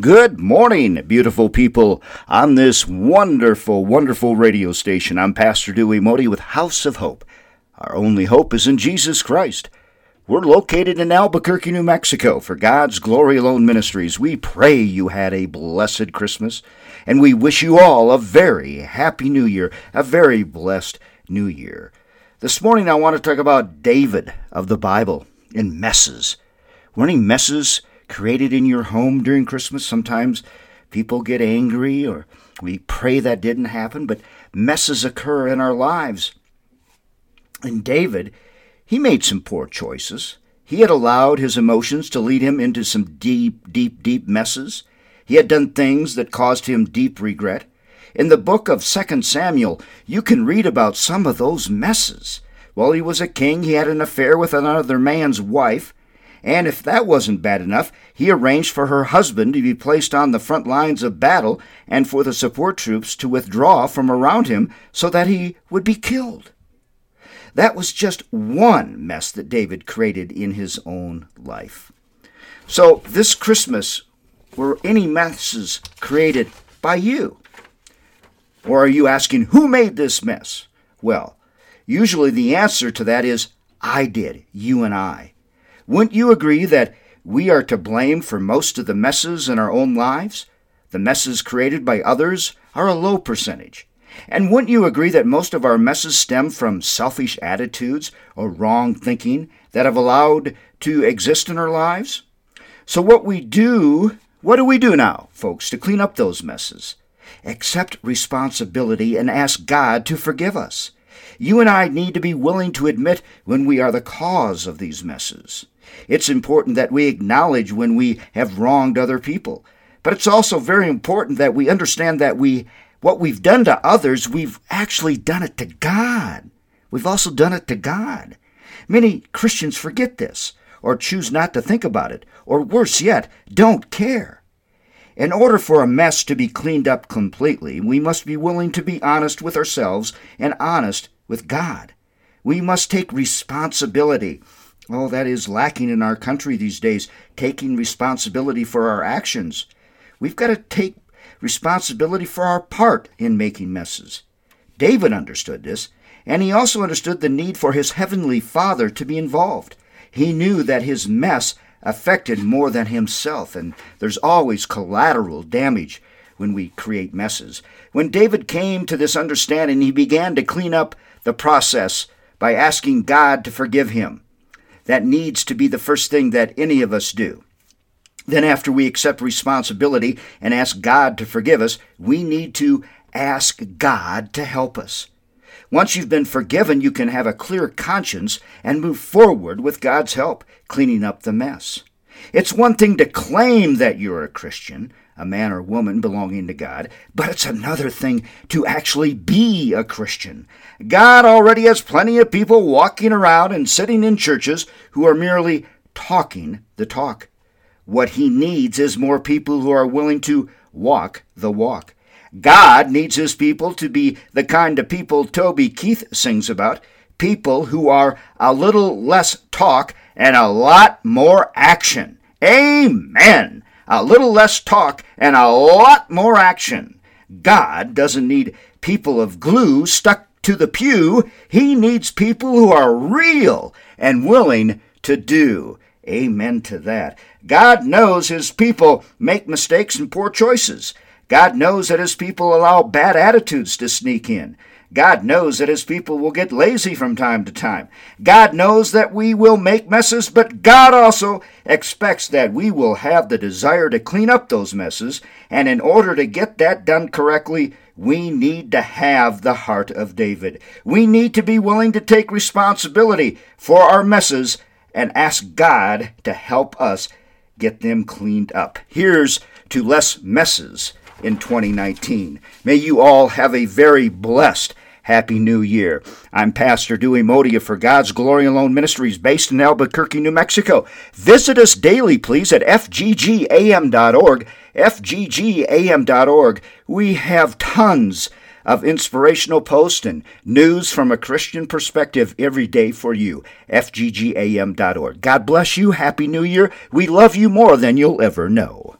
Good morning, beautiful people, on this wonderful, wonderful radio station. I'm Pastor Dewey Modi with House of Hope. Our only hope is in Jesus Christ. We're located in Albuquerque, New Mexico for God's Glory Alone Ministries. We pray you had a blessed Christmas, and we wish you all a very happy new year, a very blessed new year. This morning I want to talk about David of the Bible in messes. Were any messes created in your home during Christmas? Sometimes people get angry or we pray that didn't happen, but messes occur in our lives. And David, he made some poor choices. He had allowed his emotions to lead him into some deep, deep, deep messes. He had done things that caused him deep regret. In the book of 2 Samuel, you can read about some of those messes. While he was a king, he had an affair with another man's wife, and if that wasn't bad enough, he arranged for her husband to be placed on the front lines of battle and for the support troops to withdraw from around him so that he would be killed. That was just one mess that David created in his own life. So, this Christmas, were any messes created by you? Or are you asking, who made this mess? Well, usually the answer to that is, I did, you and I. Wouldn't you agree that we are to blame for most of the messes in our own lives? The messes created by others are a low percentage. And wouldn't you agree that most of our messes stem from selfish attitudes or wrong thinking that have allowed to exist in our lives? So, what we do, what do we do now, folks, to clean up those messes? accept responsibility, and ask God to forgive us. You and I need to be willing to admit when we are the cause of these messes. It's important that we acknowledge when we have wronged other people. But it's also very important that we understand that we what we've done to others, we've actually done it to God. We've also done it to God. Many Christians forget this, or choose not to think about it, or worse yet, don't care. In order for a mess to be cleaned up completely, we must be willing to be honest with ourselves and honest with God. We must take responsibility. Oh, that is lacking in our country these days, taking responsibility for our actions. We've got to take responsibility for our part in making messes. David understood this, and he also understood the need for his heavenly Father to be involved. He knew that his mess affected more than himself, and there's always collateral damage when we create messes. When David came to this understanding, he began to clean up the process by asking God to forgive him. That needs to be the first thing that any of us do. Then, after we accept responsibility and ask God to forgive us, we need to ask God to help us. Once you've been forgiven, you can have a clear conscience and move forward with God's help, cleaning up the mess. It's one thing to claim that you're a Christian, a man or woman belonging to God, but it's another thing to actually be a Christian. God already has plenty of people walking around and sitting in churches who are merely talking the talk. What he needs is more people who are willing to walk the walk. God needs his people to be the kind of people Toby Keith sings about people who are a little less talk and a lot more action. Amen. A little less talk and a lot more action. God doesn't need people of glue stuck to the pew. He needs people who are real and willing to do. Amen to that. God knows his people make mistakes and poor choices. God knows that His people allow bad attitudes to sneak in. God knows that His people will get lazy from time to time. God knows that we will make messes, but God also expects that we will have the desire to clean up those messes, and in order to get that done correctly, we need to have the heart of David. We need to be willing to take responsibility for our messes and ask God to help us get them cleaned up. Here's to less messes in 2019. May you all have a very blessed Happy New Year. I'm Pastor Dewey Modia for God's Glory Alone Ministries based in Albuquerque, New Mexico. Visit us daily, please, at fggam.org. fggam.org. We have tons of inspirational posts and news from a Christian perspective every day for you. fggam.org. God bless you. Happy New Year. We love you more than you'll ever know.